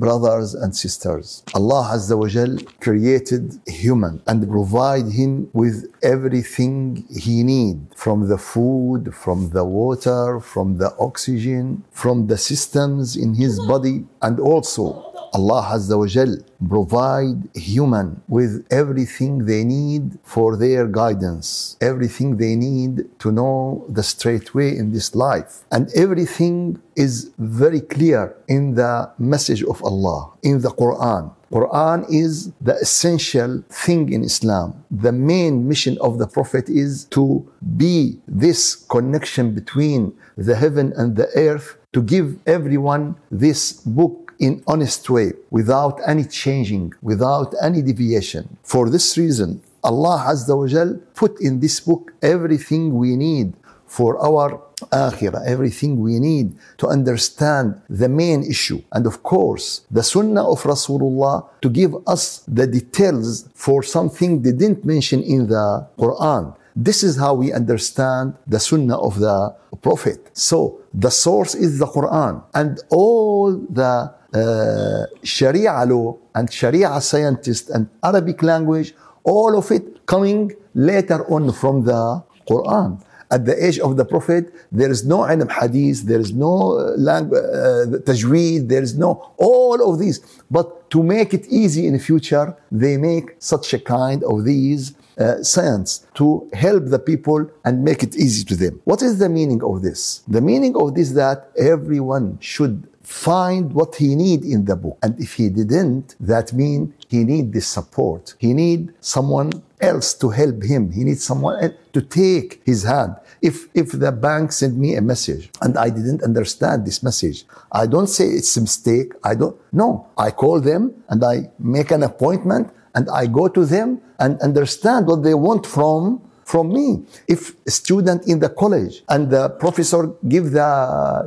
Brothers and sisters, Allah Azza wa Jal created human and provide him with everything he need from the food, from the water, from the oxygen, from the systems in his body and also Allah Azza wa Jal provide human with everything they need for their guidance, everything they need to know the straight way in this life. And everything is very clear in the message of Allah, in the Quran. Quran is the essential thing in Islam. The main mission of the Prophet is to be this connection between the heaven and the earth to give everyone this book in honest way, without any changing, without any deviation. For this reason, Allah Azza wa Jal put in this book everything we need for our akhirah, everything we need to understand the main issue. And of course, the sunnah of Rasulullah to give us the details for something they didn't mention in the Quran. This is how we understand the sunnah of the Prophet. So the source is the Quran and all the uh, Sharia law and Sharia scientist and Arabic language, all of it coming later on from the Quran. At the age of the Prophet, there is no ilm hadith, there is no language, uh, tajweed, there is no all of these. But to make it easy in the future, they make such a kind of these uh, science to help the people and make it easy to them. What is the meaning of this? The meaning of this that everyone should find what he need in the book. And if he didn't, that means he need this support. He need someone else to help him. He needs someone to take his hand. If if the bank sent me a message and I didn't understand this message, I don't say it's a mistake. I don't no. I call them and I make an appointment and I go to them and understand what they want from from me. If a student in the college and the professor give the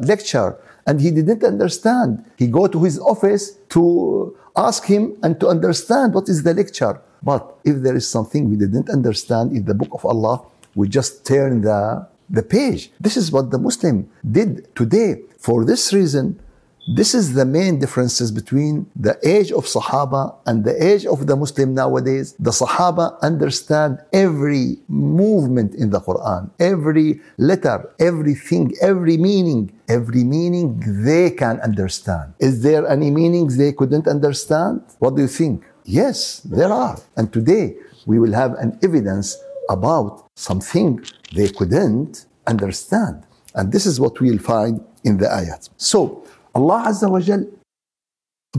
lecture and he didn't understand. He go to his office to ask him and to understand what is the lecture. But if there is something we didn't understand in the book of Allah, we just turn the, the page. This is what the Muslim did today. For this reason, this is the main differences between the age of Sahaba and the age of the Muslim nowadays. The Sahaba understand every movement in the Quran, every letter, everything, every meaning, every meaning they can understand. Is there any meanings they couldn't understand? What do you think? Yes, there are. And today we will have an evidence about something they couldn't understand. And this is what we'll find in the ayat. So Allah Azza wa Jal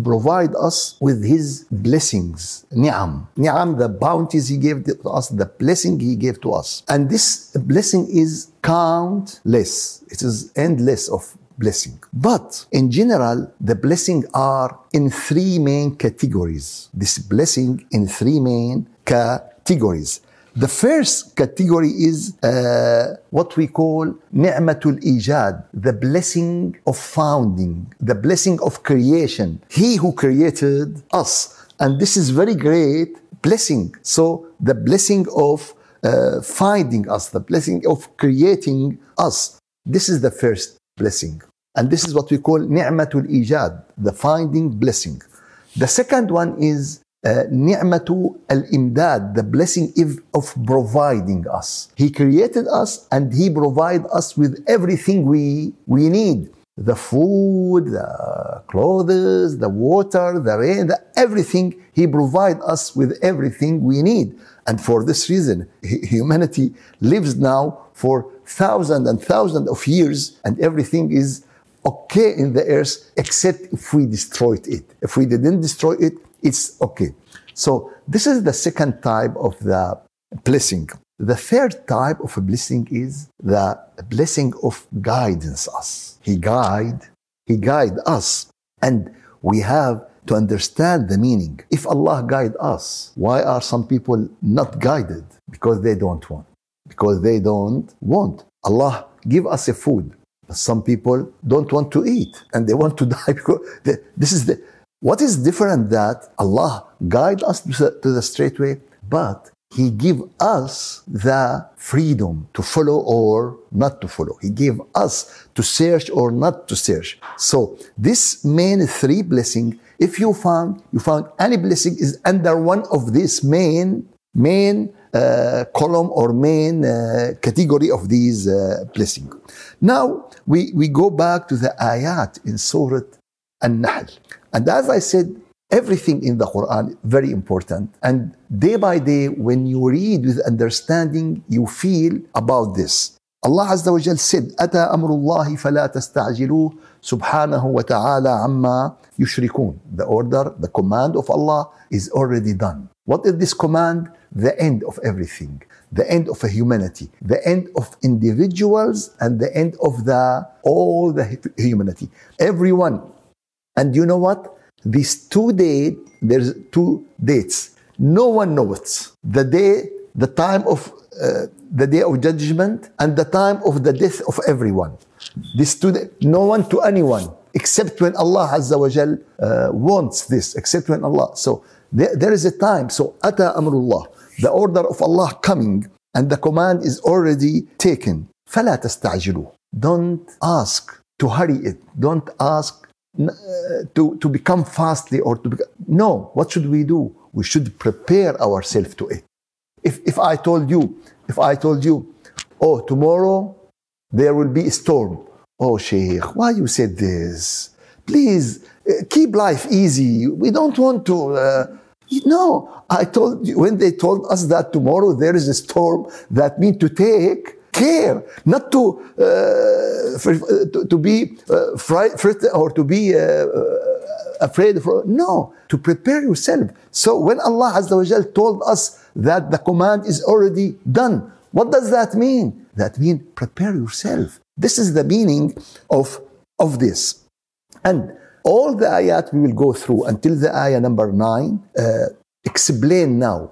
provide us with His blessings, ni'am. Ni'am, the bounties He gave to us, the blessing He gave to us. And this blessing is countless. It is endless of blessing. But in general, the blessing are in three main categories. This blessing in three main categories. The first category is uh, what we call ni'matul ijad, the blessing of founding, the blessing of creation. He who created us. And this is very great blessing. So the blessing of uh, finding us, the blessing of creating us. This is the first blessing. And this is what we call ni'matul ijad, the finding blessing. The second one is ni'matu al-imdad, the blessing of providing us. He created us and He provide us with everything we, we need. The food, the clothes, the water, the rain, the, everything. He provide us with everything we need. And for this reason, humanity lives now for thousands and thousands of years and everything is okay in the earth except if we destroyed it. If we didn't destroy it, it's okay. So this is the second type of the blessing. The third type of a blessing is the blessing of guidance us. He guide, he guide us. And we have to understand the meaning. If Allah guide us, why are some people not guided? Because they don't want. Because they don't want. Allah give us a food. Some people don't want to eat and they want to die because they, this is the what is different that Allah guide us to the, straight way, but He give us the freedom to follow or not to follow. He gave us to search or not to search. So this main three blessing, if you found you found any blessing is under one of these main main uh, column or main uh, category of these uh, blessing. Now we, we go back to the ayat in Surah An-Nahl. And as I said, everything in the Quran very important. And day by day, when you read with understanding, you feel about this. Allah Azza wa Jal said, أتى أمر الله فلا تستعجلوه سبحانه وتعالى عما يشركون. The order, the command of Allah is already done. What is this command? The end of everything, the end of humanity, the end of individuals, and the end of the all the humanity. Everyone. And you know what? These two days, there's two dates. No one knows the day, the time of uh, the day of judgment, and the time of the death of everyone. These two, no one to anyone except when Allah Azza wa Jal uh, wants this, except when Allah. So there, there is a time. So, ata amrullah, the order of Allah coming, and the command is already taken. فلا تستعجلوا. Don't ask to hurry it. Don't ask uh, to, to become fastly or to become. No, what should we do? We should prepare ourselves to it. If, if I told you, if I told you, oh, tomorrow there will be a storm. Oh, Sheikh, why you said this? Please uh, keep life easy. We don't want to. Uh, no, I told you when they told us that tomorrow there is a storm that means to take care, not to uh, uh, to, to, be uh, or to be uh, uh, afraid. For, no, to prepare yourself. So when Allah Azza wa told us that the command is already done, what does that mean? That means prepare yourself. This is the meaning of, of this. And all the ayat we will go through until the ayah number nine uh, explain now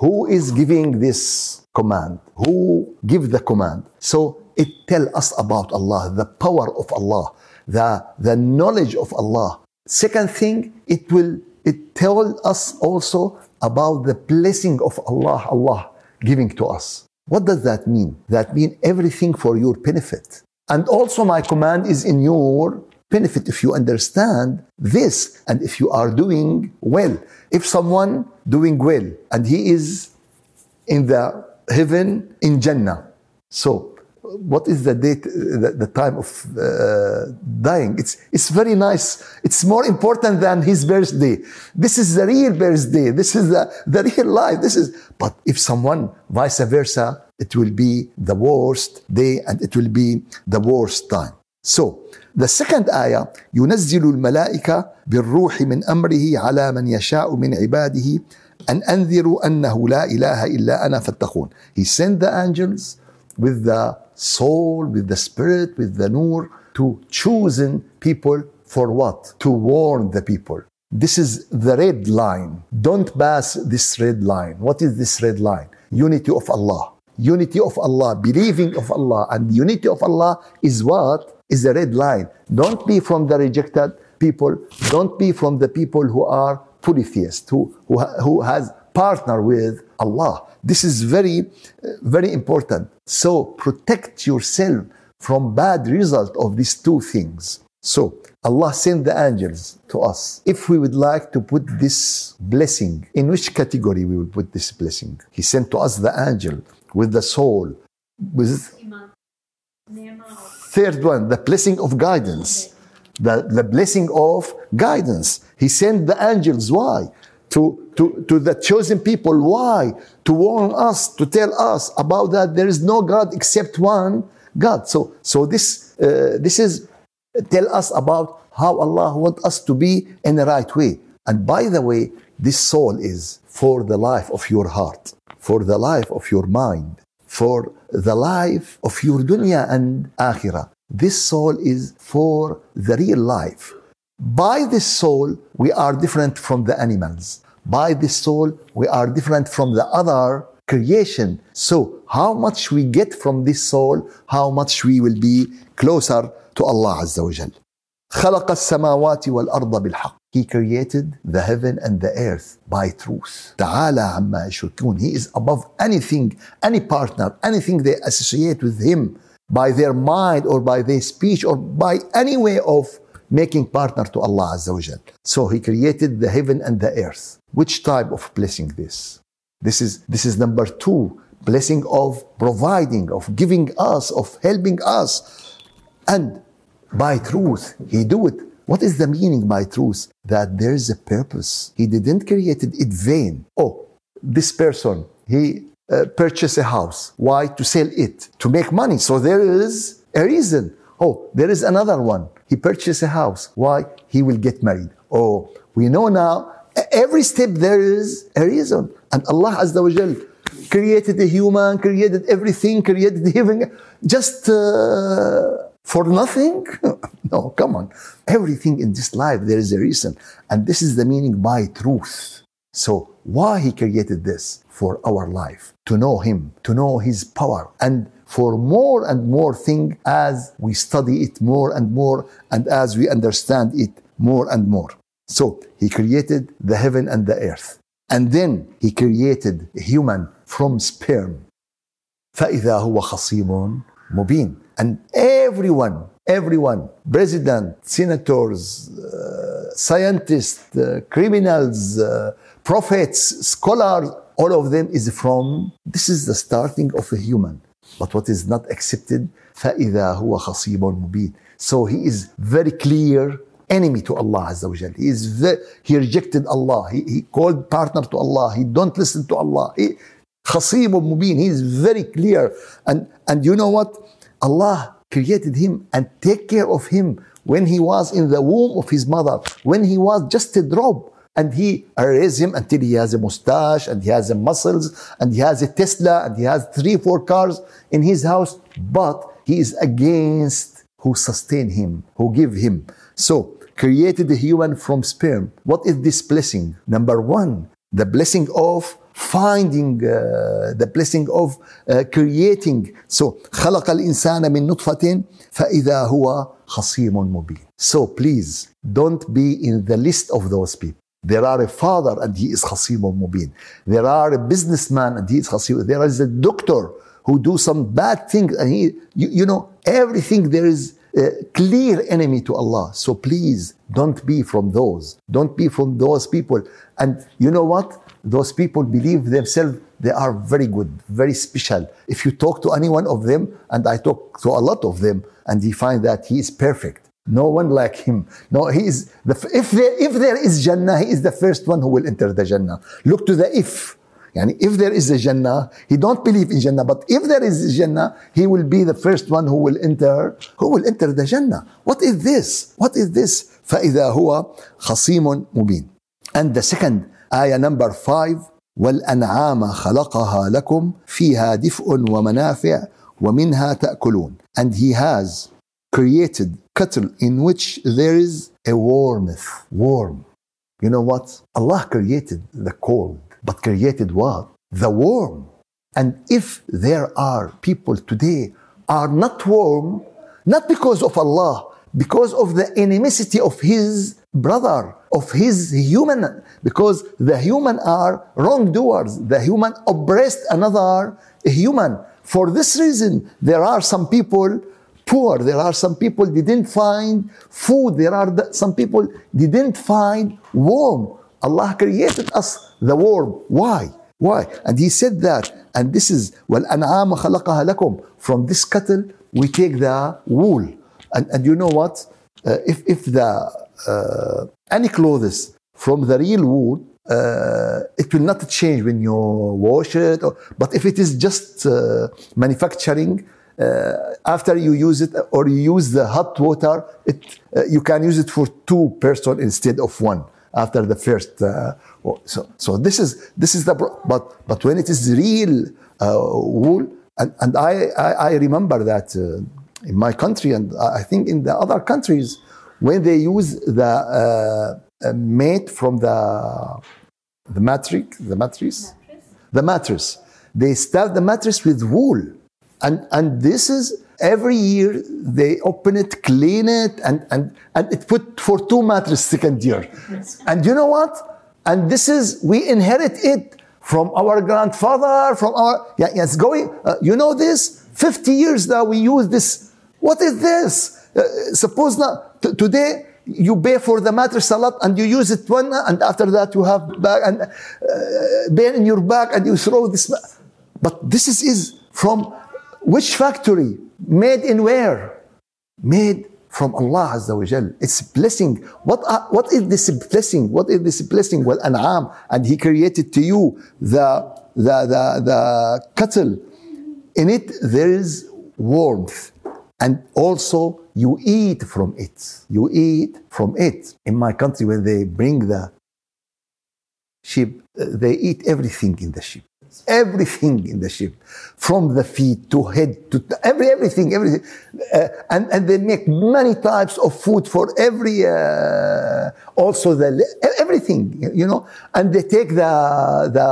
who is giving this command, who give the command. So it tell us about Allah, the power of Allah, the, the knowledge of Allah. Second thing, it will it tell us also about the blessing of Allah, Allah giving to us. What does that mean? That mean everything for your benefit. And also my command is in your benefit if you understand this and if you are doing well. If someone doing well and he is in the heaven in Jannah, so what is the date, the, the time of uh, dying? It's, it's very nice. It's more important than his birthday. This is the real birthday. This is the, the real life. This is, but if someone vice versa, it will be the worst day and it will be the worst time. So, the second ayah ينزل الملائكة بالروح من أمره على من يشاء من عباده أن أنذروا أنه لا إله إلا أنا فاتقون He sent the angels with the soul, with the spirit, with the nur to chosen people for what? To warn the people. This is the red line. Don't pass this red line. What is this red line? Unity of Allah. Unity of Allah, believing of Allah, and unity of Allah is what? Is a red line. Don't be from the rejected people. Don't be from the people who are polytheists, who, who, who has partner with Allah. This is very, very important. So protect yourself from bad result of these two things. So Allah sent the angels to us. If we would like to put this blessing, in which category we will put this blessing? He sent to us the angel with the soul, with Third one, the blessing of guidance. The, the blessing of guidance. He sent the angels. Why? To, to, to the chosen people. Why? To warn us, to tell us about that there is no God except one God. So, so this, uh, this is tell us about how Allah wants us to be in the right way. And by the way, this soul is for the life of your heart, for the life of your mind, for the life of your dunya and akhirah. This soul is for the real life. By this soul, we are different from the animals. By this soul, we are different from the other creation. So, how much we get from this soul, how much we will be closer to Allah Azza wa Jal. خلق السماوات والأرض بالحق He created the heaven and the earth by truth. تعالى عما يشركون. He is above anything, any partner, anything they associate with him by their mind or by their speech or by any way of making partner to Allah Azza wa So he created the heaven and the earth. Which type of blessing this? This is this is number two, blessing of providing, of giving us, of helping us. And by truth, he do it. what is the meaning by truth? That there is a purpose. He didn't create it in vain. Oh, this person, he uh, purchased a house. Why? To sell it, to make money. So there is a reason. Oh, there is another one. He purchased a house. Why? He will get married. Oh, we know now every step there is a reason. And Allah Azza wa Jal created the human, created everything, created heaven just uh, for nothing? no, come on. Everything in this life, there is a reason. And this is the meaning by truth. So, why He created this? For our life, to know Him, to know His power, and for more and more thing as we study it more and more, and as we understand it more and more. So, He created the heaven and the earth. And then He created human from sperm. فإذا هو خصيم مبين and everyone, everyone, president, senators, uh, scientists, uh, criminals, uh, prophets, scholars, all of them is from this is the starting of a human. But what is not accepted, فَإِذَا هُوَ خَصِيمٌ مُبِينٌ So he is very clear enemy to Allah Azza wa Jal. He, is he rejected Allah. He, he called partner to Allah. He don't listen to Allah. He, خصيم مبين. He is very clear. And, and you know what? Allah created him and take care of him when he was in the womb of his mother, when he was just a drop. And he raised him until he has a mustache and he has a muscles and he has a Tesla and he has three, four cars in his house. But he is against who sustain him, who give him. So created the human from sperm. What is this blessing? Number one, the blessing of finding uh, the blessing of uh, creating so خلق الإنسان من نطفة فإذا هو خصيم مبين so please don't be in the list of those people there are a father and he is خصيم مبين there are a businessman and he is خصيم there is a doctor who do some bad things and he you, you know everything there is a clear enemy to Allah so please don't be from those don't be from those people and you know what those people believe themselves they are very good, very special. If you talk to any one of them, and I talk to a lot of them, and you find that he is perfect. No one like him. No, he is the if there if there is Jannah, he is the first one who will enter the Jannah. Look to the if. Yani if there is a Jannah, he don't believe in Jannah, but if there is Jannah, he will be the first one who will enter, who will enter the Jannah. What is this? What is this? فإذا هو خصيم مبين. And the second آية نمبر 5 والأنعام خلقها لكم فيها دفء ومنافع ومنها تأكلون and he has created cattle in which there is a warmth warm you know what Allah created the cold but created what? The warm and if there are people today are not warm not because of Allah because of the animosity of his brother of his human because the human are wrongdoers the human oppressed another human. For this reason there are some people poor there are some people didn't find food there are some people didn't find warm allah created us the warm why why and he said that and this is والأنعام خلقها لكم from this cattle we take the wool and, and you know what uh, if, if the uh, any clothes from the real wool, uh, it will not change when you wash it. Or, but if it is just uh, manufacturing, uh, after you use it or you use the hot water, it, uh, you can use it for two person instead of one after the first. uh, so, so this is this is the but but when it is real wool, and, and I, I, I remember that in my country and I think in the other countries when they use the uh, uh, mate from the the matrix, the mattress, mattress, the mattress, they stuff the mattress with wool. And, and this is every year they open it, clean it, and, and, and it put for two mattresses second year. And you know what? And this is, we inherit it from our grandfather, from our, yeah, yes, going, uh, you know this? 50 years now we use this. What is this? Uh, suppose now, today, you pay for the mattress a lot and you use it one and after that you have back and uh, in your back and you throw this but this is, is from which factory made in where made from Allah Azza wa Jal. It's blessing. What, uh, what is this blessing? What is this blessing? Well, an'am. And He created to you the, the, the, the cattle. In it, there is warmth. And also, you eat from it. You eat from it. In my country, when they bring the sheep, uh, they eat everything in the sheep everything in the ship, from the feet to head to every everything, everything, uh, and and they make many types of food for every uh, also the everything you know, and they take the the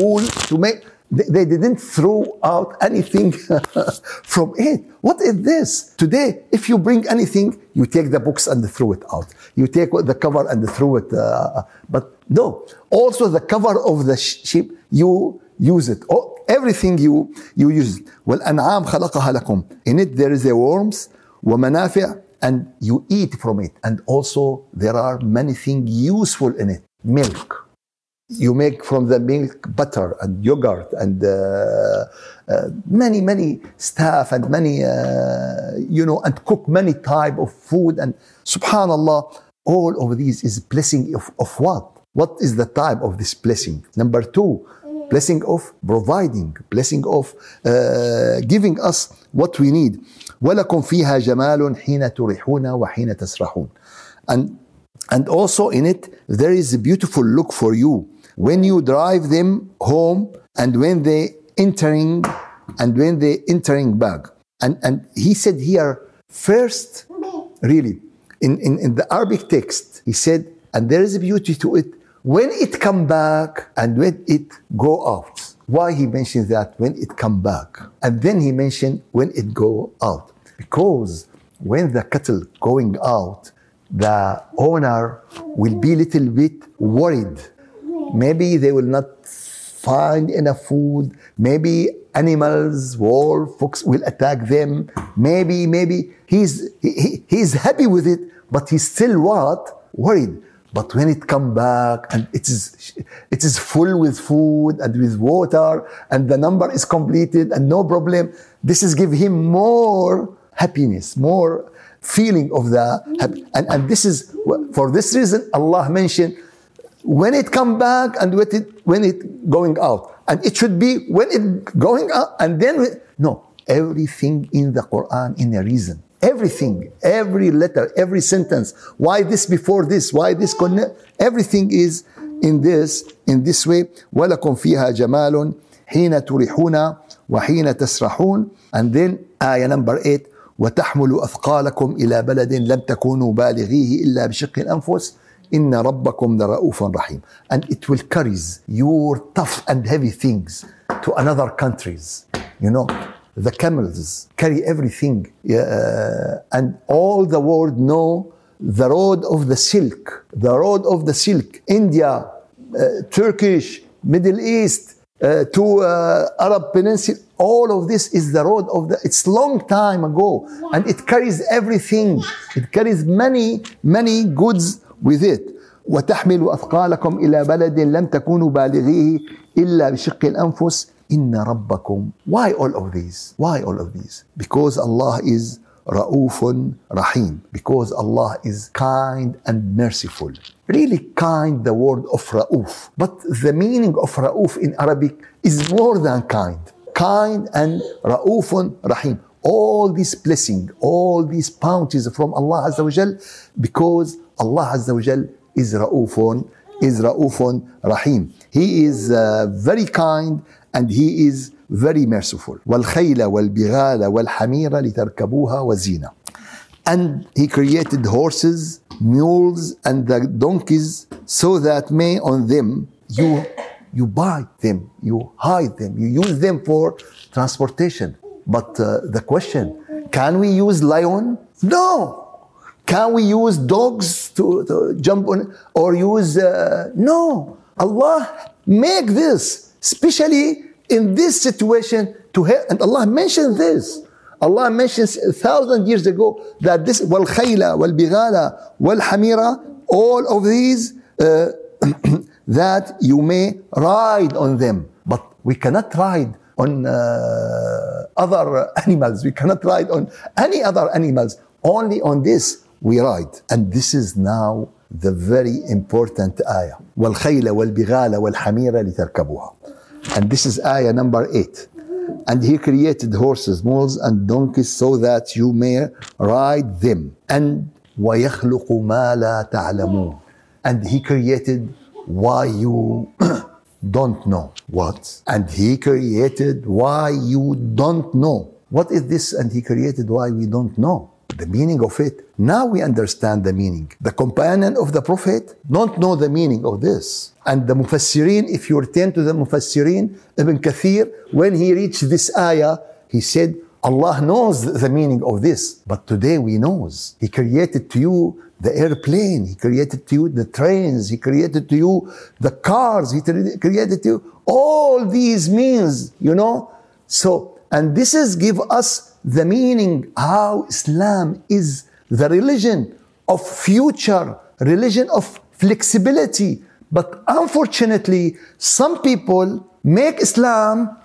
wool to make. They, they didn't throw out anything from it. What is this? Today, if you bring anything, you take the books and throw it out. You take the cover and throw it. Uh, but no, also the cover of the sheep, you use it. Oh, everything you you use it. والأنعام خلقها لكم. In it there is a worms ومنافع and you eat from it. And also there are many things useful in it. Milk. You make from the milk butter and yogurt and uh, uh, many many stuff and many uh, you know and cook many type of food and subhanallah all of these is blessing of, of what what is the type of this blessing number two blessing of providing blessing of uh, giving us what we need ولكم فيها جمال حين تريحون وحين تسرحون and and also in it there is a beautiful look for you when you drive them home and when they entering and when they entering back and and he said here first really in, in, in the arabic text he said and there is a beauty to it when it come back and when it go out. Why he mentions that when it come back? And then he mentioned when it go out. Because when the cattle going out, the owner will be little bit worried. Maybe they will not find enough food. Maybe animals, wolf, fox will attack them. Maybe, maybe he's he, he's happy with it, but he's still what? Worried. But when it come back and it is it is full with food and with water and the number is completed and no problem, this is give him more happiness, more feeling of the happy. And, and this is for this reason Allah mentioned when it come back and when it when it going out. And it should be when it going out and then no everything in the Quran in a reason Everything, every letter, every sentence. Why this before this? Why this connect? Everything is in this, in this way. ولكم فيها جمال حين تريحون وحين تسرحون. And then آية number 8 وتحمل أثقالكم إلى بلد لم تكونوا بالغيه إلا بشق الأنفس إن ربكم لرؤوف رحيم. And it will carry your tough and heavy things to another countries. You know, the camels carry everything uh, and all the world know the road of the silk the road of the silk india uh, turkish middle east uh, to uh, arab peninsula all of this is the road of the it's long time ago and it carries everything it carries many many goods with it وتحمل أثقالكم إلى بلد لم تكونوا بالغيه إلا بشق الأنفس Inna rabbakum. Why all of these? Why all of these? Because Allah is Ra'ufun Rahim. Because Allah is kind and merciful. Really kind, the word of Ra'uf. But the meaning of Ra'uf in Arabic is more than kind. Kind and Ra'ufun Rahim. All this blessing, all these bounties from Allah Azza wa Jal, because Allah Azza wa Jal is Ra'ufun, is Ra'ufun Rahim. He is uh, very kind and he is very merciful والخيل والبغال والحمير لتركبوها وزينة and he created horses mules and the donkeys so that may on them you you buy them you hide them you use them for transportation But uh, the question, can we use lion? No. Can we use dogs to, to jump on or use uh, no. Allah make this, especially in this situation to help. And Allah mentioned this. Allah mentions a thousand years ago that this wal khayla wal bighala wal hamira, all of these uh, that you may ride on them. But we cannot ride on uh, other animals. We cannot ride on any other animals. Only on this we ride. And this is now the very important ayah. وَالْخَيْلَ وَالْبِغَالَ وَالْحَمِيرَ لِتَرْكَبُوهَا. And this is ayah number eight. And he created horses, mules, and donkeys so that you may ride them. And وَيَخْلُقُ مَا لَا تَعْلَمُونَ And he created why you don't know what. And he created why you don't know. What is this? And he created why we don't know the meaning of it. Now we understand the meaning. The companion of the Prophet don't know the meaning of this. And the Mufassirin, if you return to the Mufassirin, Ibn Kathir, when he reached this ayah, he said, Allah knows the meaning of this, but today we knows. He created to you the airplane, He created to you the trains, He created to you the cars, He created to you all these means, you know. So, and this is give us the meaning how Islam is the religion of future, religion of flexibility. But unfortunately, some people make Islam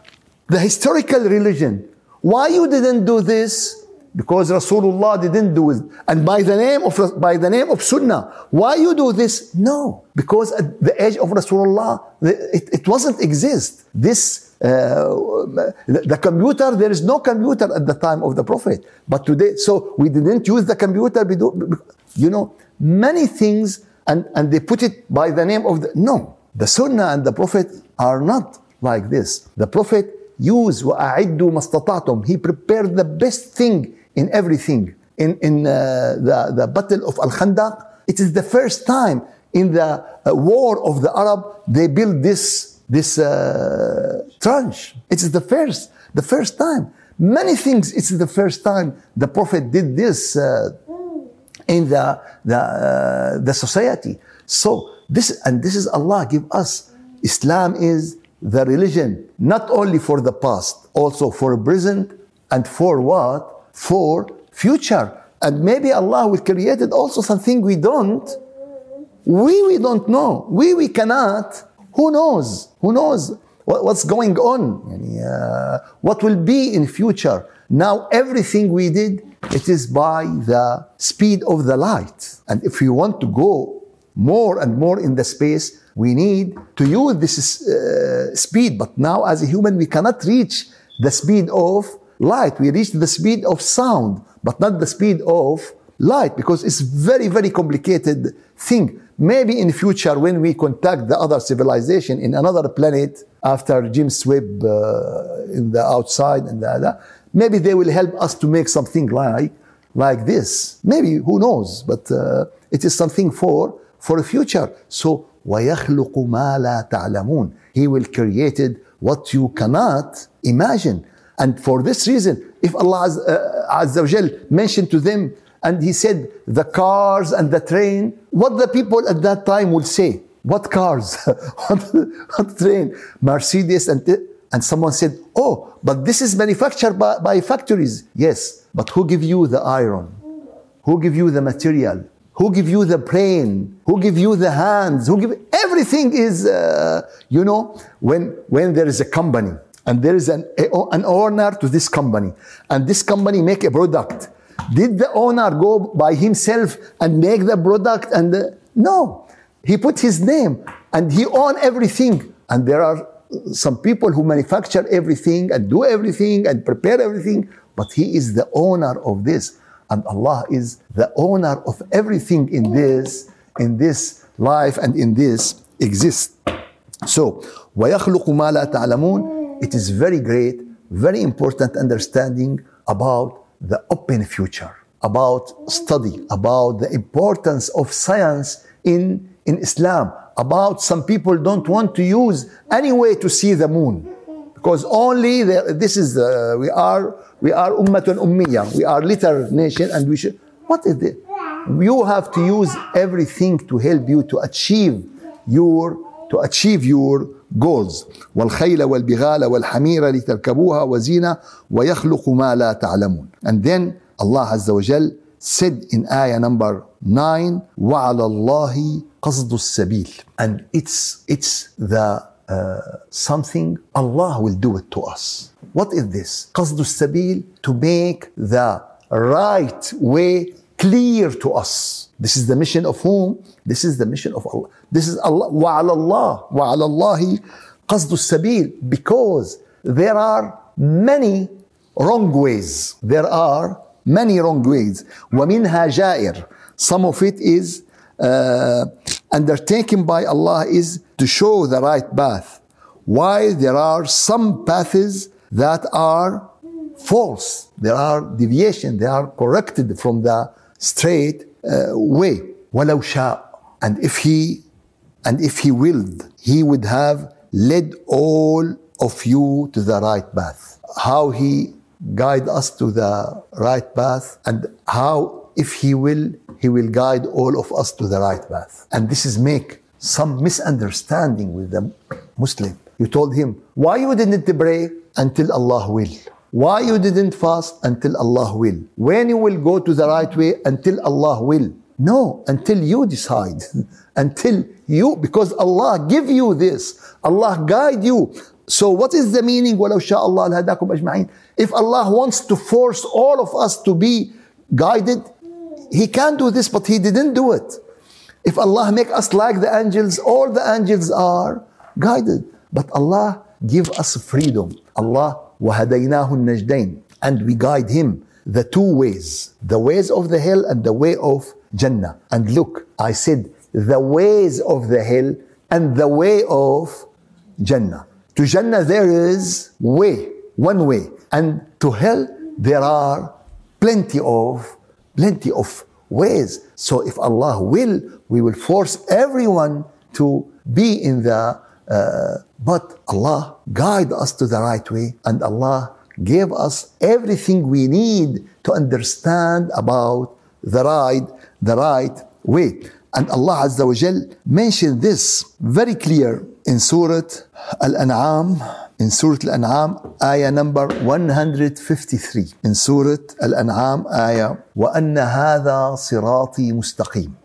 the historical religion. Why you didn't do this? Because Rasulullah didn't do it. And by the name of by the name of Sunnah, why you do this? No. Because at the age of Rasulullah, it, it wasn't exist. This the computer, there is no computer at the time of the Prophet. But today, so we didn't use the computer, you know, many things, and, and they put it by the name of the. No, the Sunnah and the Prophet are not like this. The Prophet used وَأَعِدُّوا مَسْتَطَعْتُمْ He prepared the best thing in everything. In, in uh, the, the battle of Al-Khandaq, it is the first time in the uh, war of the Arab, they built this this uh, tranche. It's the first, the first time. Many things, it's the first time the Prophet did this uh, in the, the, uh, the society. So this, and this is Allah give us. Islam is the religion, not only for the past, also for present and for what? For future. And maybe Allah will create also something we don't. We, we don't know. We, we cannot who knows? Who knows what's going on? Uh, what will be in future? Now everything we did, it is by the speed of the light. And if we want to go more and more in the space, we need to use this uh, speed. But now as a human, we cannot reach the speed of light. We reach the speed of sound, but not the speed of light because it's very, very complicated thing. Maybe in future, when we contact the other civilization in another planet after James Webb uh, in the outside and the other, maybe they will help us to make something like like this. Maybe who knows? But uh, it is something for for the future. So وَيَخْلُقُ مَا لَا تَعْلَمُونَ He will create what you cannot imagine. And for this reason, if Allah Azza wa mentioned to them and he said, the cars and the train. What the people at that time would say? What cars? what, what train? Mercedes and and someone said, oh, but this is manufactured by, by factories. Yes, but who give you the iron? Who give you the material? Who give you the brain? Who give you the hands? Who give everything is, uh, you know, when when there is a company and there is an an owner to this company and this company make a product did the owner go by himself and make the product? And the, no, he put his name and he own everything. And there are some people who manufacture everything and do everything and prepare everything, but he is the owner of this. And Allah is the owner of everything in this, in this life and in this exist. So, وَيَخْلُقُ مَا لَا تَعْلَمُونَ It is very great, very important understanding about the open future, about study, about the importance of science in, in Islam, about some people don't want to use any way to see the moon Because only the, this is uh, we are we are ummatun ummiya. We are liter nation, and we should. What is it? You have to use everything to help you to achieve your to achieve your goals والخيل والبغال والحمير لتركبوها وزينة ويخلق ما لا تعلمون and then Allah عز وجل said in ayah number 9 وعلى الله قصد السبيل and it's it's the uh, something Allah will do it to us what is this قصد السبيل to make the right way clear to us this is the mission of whom this is the mission of Allah this is Allah وعلى الله وعلى الله قصد السبيل because there are many wrong ways there are many wrong ways ومنها جائر some of it is uh, undertaken by Allah is to show the right path while there are some paths that are false there are deviation they are corrected from the straight uh, way ولو شاء and if he and if he willed he would have led all of you to the right path how he guide us to the right path and how if he will he will guide all of us to the right path and this is make some misunderstanding with the muslim you told him why you didn't pray until allah will why you didn't fast until allah will when you will go to the right way until allah will no until you decide until you because allah give you this allah guide you so what is the meaning ولو شاء الله لهداكم أجمعين if Allah wants to force all of us to be guided he can do this but he didn't do it if Allah make us like the angels all the angels are guided but Allah give us freedom Allah وهديناه النجدين and we guide him the two ways the ways of the hell and the way of Jannah and look I said the ways of the hell and the way of Jannah to Jannah there is way, one way. And to hell there are plenty of plenty of ways. So if Allah will, we will force everyone to be in the uh, but Allah guide us to the right way and Allah gave us everything we need to understand about the right the right way. And Allah Azza wa Jal mentioned this very clear in Surah Al-An'am, in Surah Al-An'am, ayah number 153. In Surah Al-An'am, ayah, وَأَنَّ هَذَا صِرَاطِي مُسْتَقِيمٌ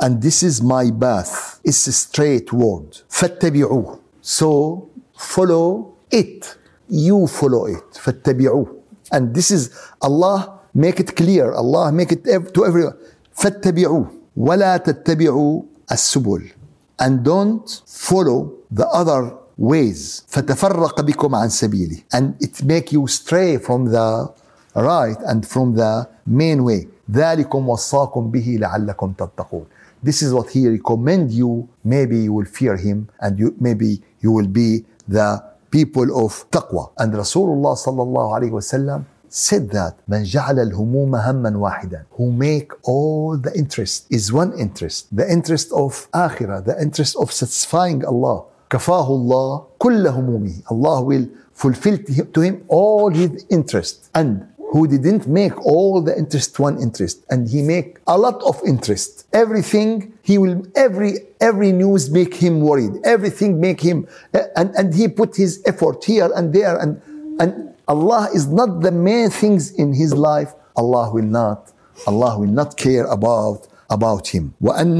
And this is my path. It's a straight word. فَاتَّبِعُوهُ So, follow it. You follow it. فَاتَّبِعُوهُ And this is, Allah make it clear. Allah make it to everyone. فَاتَّبِعُوهُ وَلَا تَتَّبِعُوا السُّبُلِ and don't follow the other ways فتفرق بكم عن سبيله and it make you stray from the right and from the main way ذلكم وصاكم به لعلكم تتقون this is what he recommend you maybe you will fear him and you maybe you will be the people of taqwa and Rasulullah sallallahu alaihi wasallam said that من جعل الهموم هما واحدا who make all the interest is one interest the interest of akhirah the interest of satisfying Allah كفاه الله كل همومه Allah will fulfill to him all his interest and who didn't make all the interest one interest and he make a lot of interest everything he will every every news make him worried everything make him and and he put his effort here and there and and Allah is not the main things in his life, Allah will not, Allah will not care about, about him. وَأَنَّ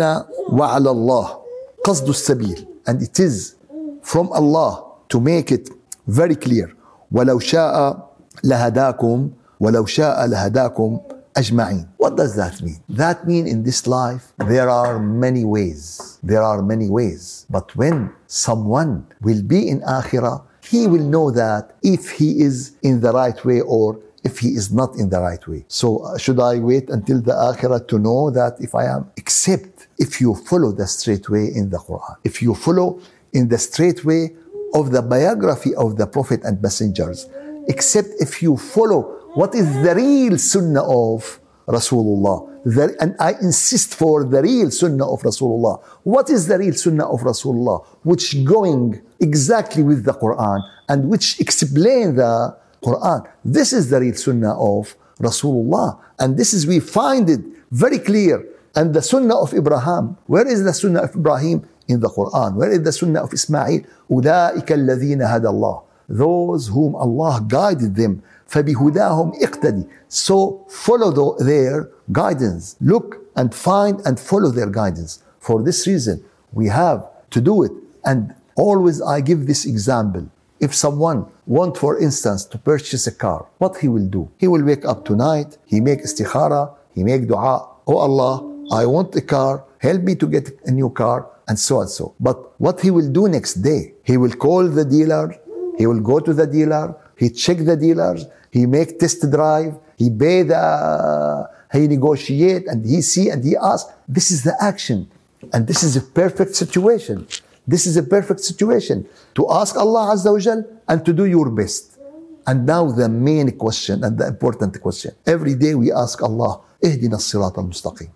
وَعَلَى اللَّهِ قَصْدُ السَّبِيلِ And it is from Allah to make it very clear. وَلَوْ شَاءَ لَهَدَاكُمْ وَلَوْ شَاءَ لَهَدَاكُمْ أجمعين. What does that mean? That mean in this life there are many ways. There are many ways. But when someone will be in akhirah, he will know that if he is in the right way or if he is not in the right way. So uh, should I wait until the akhirah to know that if I am, except if you follow the straight way in the Quran, if you follow in the straight way of the biography of the Prophet and messengers, except if you follow what is the real sunnah of Rasulullah, the, and I insist for the real sunnah of Rasulullah. What is the real sunnah of Rasulullah? Which going exactly with the Quran and which explain the Quran. This is the real sunnah of Rasulullah. And this is, we find it very clear. And the sunnah of Ibrahim, where is the sunnah of Ibrahim? In the Quran. Where is the sunnah of Ismail? أولئك الذين هدى الله. Those whom Allah guided them. فبهداهم اقتدي. So follow the, their guidance. Look and find and follow their guidance. For this reason, we have to do it. And always I give this example. If someone want, for instance, to purchase a car, what he will do? He will wake up tonight, he make istikhara, he make dua. Oh Allah, I want a car, help me to get a new car, and so and so. But what he will do next day? He will call the dealer, he will go to the dealer, he check the dealers, he make test drive, he pay the, he negotiate, and he see and he ask. This is the action. And this is a perfect situation. This is a perfect situation to ask Allah Azza wa Jal and to do your best. And now the main question and the important question. Every day we ask Allah, اهدنا الصراط المستقيم.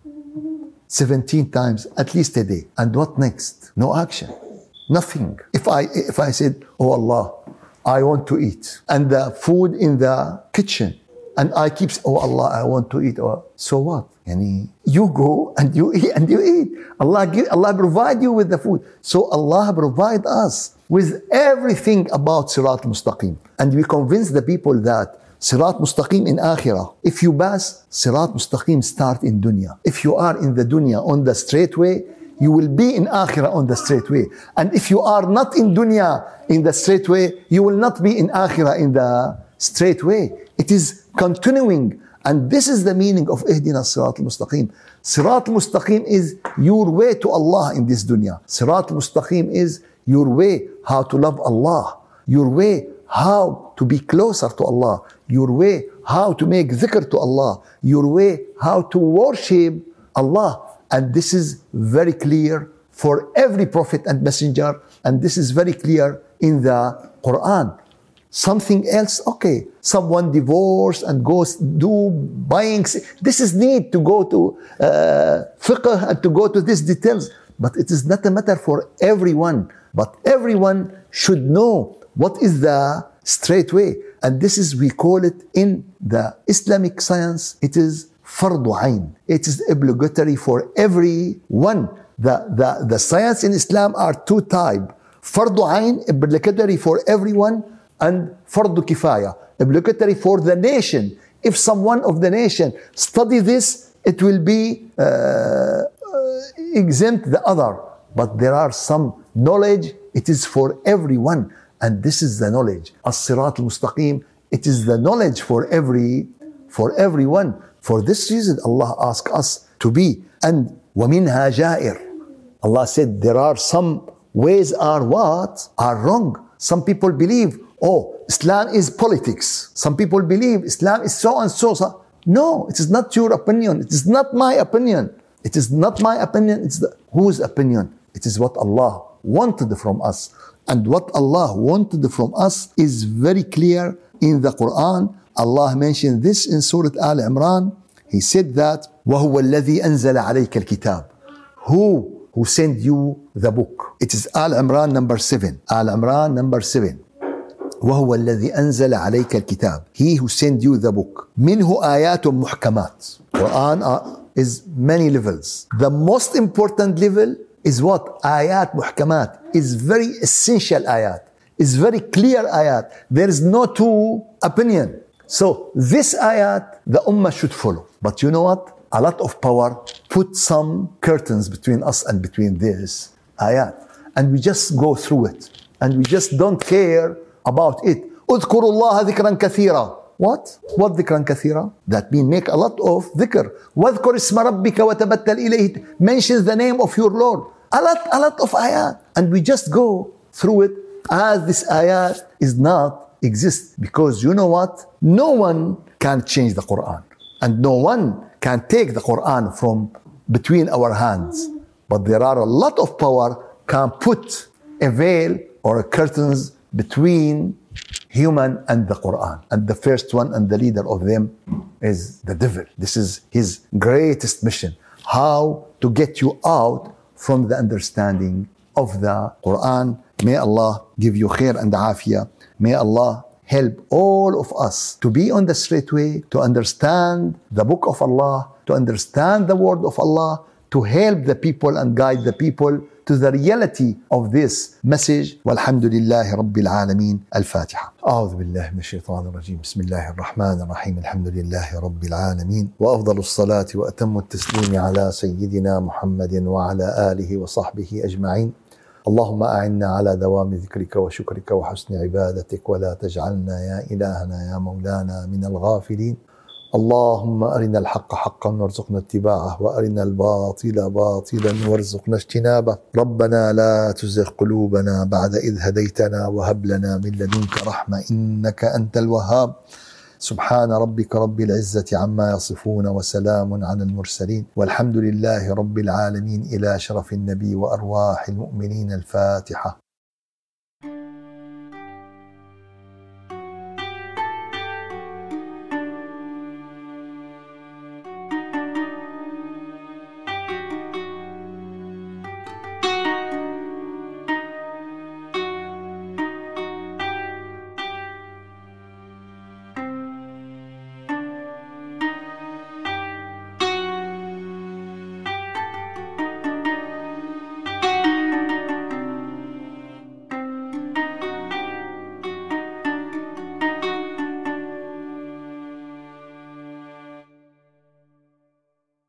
17 times, at least a day. And what next? No action. Nothing. If I if I said, Oh Allah, I want to eat, and the food in the kitchen, and I keep, oh Allah, I want to eat. Oh, so what? Yani you go and you eat and you eat. Allah give, Allah provide you with the food. So Allah provide us with everything about Sirat Mustaqim. And we convince the people that Sirat Mustaqim in Akhirah. If you pass, Sirat Mustaqim start in dunya. If you are in the dunya on the straight way, you will be in Akhirah on the straight way. And if you are not in dunya in the straight way, you will not be in Akhirah in the straight way. It is continuing. And this is the meaning of Ihdina Sirat al-Mustaqim. Sirat al-Mustaqim is your way to Allah in this dunya. Sirat al-Mustaqim is your way how to love Allah. Your way how to be closer to Allah. Your way how to make dhikr to Allah. Your way how to worship Allah. And this is very clear for every prophet and messenger. And this is very clear in the Quran. Something else, okay. Someone divorced and goes do buying. This is need to go to uh, fiqh and to go to these details. But it is not a matter for everyone. But everyone should know what is the straight way. And this is, we call it in the Islamic science, it is fardu ain. It is obligatory for everyone. The, the, the science in Islam are two type. Fardu ain, obligatory for everyone and fardu kifaya, obligatory for the nation. If someone of the nation study this, it will be uh, exempt the other. But there are some knowledge, it is for everyone. And this is the knowledge. As-sirat al-mustaqim, it is the knowledge for every, for everyone. For this reason, Allah asked us to be. And وَمِنْهَا جَائِرٌ Allah said there are some ways are what? Are wrong. Some people believe oh, Islam is politics. Some people believe Islam is so and so. so. No, it is not your opinion. It is not my opinion. It is not my opinion. It's the, whose opinion? It is what Allah wanted from us. And what Allah wanted from us is very clear in the Quran. Allah mentioned this in Surah Al Imran. He said that, وَهُوَ الَّذِي أَنزَلَ عَلَيْكَ الْكِتَابِ Who? Who sent you the book. It is Al Imran number 7. Al Imran number 7. وهو الذي أنزل عليك الكتاب He who sent you the book منه آيات محكمات Quran is many levels The most important level is what? آيات محكمات is very essential آيات is very clear آيات There is no two opinion So this ayat the ummah should follow But you know what? A lot of power put some curtains between us and between this ayat and we just go through it and we just don't care about it. اذكروا الله ذكرا كثيرا. What? What ذكرا كثيرا? That means make a lot of ذكر. واذكر اسم ربك وتبتل إليه. Mentions the name of your Lord. A lot, a lot of ayat. And we just go through it as this ayat is not exist. Because you know what? No one can change the Quran. And no one can take the Quran from between our hands. But there are a lot of power can put a veil or a curtains between human and the Quran. And the first one and the leader of them is the devil. This is his greatest mission. How to get you out from the understanding of the Quran. May Allah give you khair and afiyah. May Allah help all of us to be on the straight way, to understand the book of Allah, to understand the word of Allah, to help the people and guide the people to the reality of this message. والحمد لله رب العالمين الفاتحة. أعوذ بالله من الشيطان الرجيم. بسم الله الرحمن الرحيم. الحمد لله رب العالمين وأفضل الصلاة وأتم التسليم على سيدنا محمد وعلى آله وصحبه أجمعين. اللهم أعنا على دوام ذكرك وشكرك وحسن عبادتك ولا تجعلنا يا إلهنا يا مولانا من الغافلين. اللهم أرنا الحق حقا وارزقنا اتباعه وأرنا الباطل باطلا وارزقنا اجتنابه. ربنا لا تزغ قلوبنا بعد إذ هديتنا وهب لنا من لدنك رحمة إنك أنت الوهاب. سبحان ربك رب العزة عما يصفون وسلام على المرسلين والحمد لله رب العالمين إلى شرف النبي وأرواح المؤمنين الفاتحة.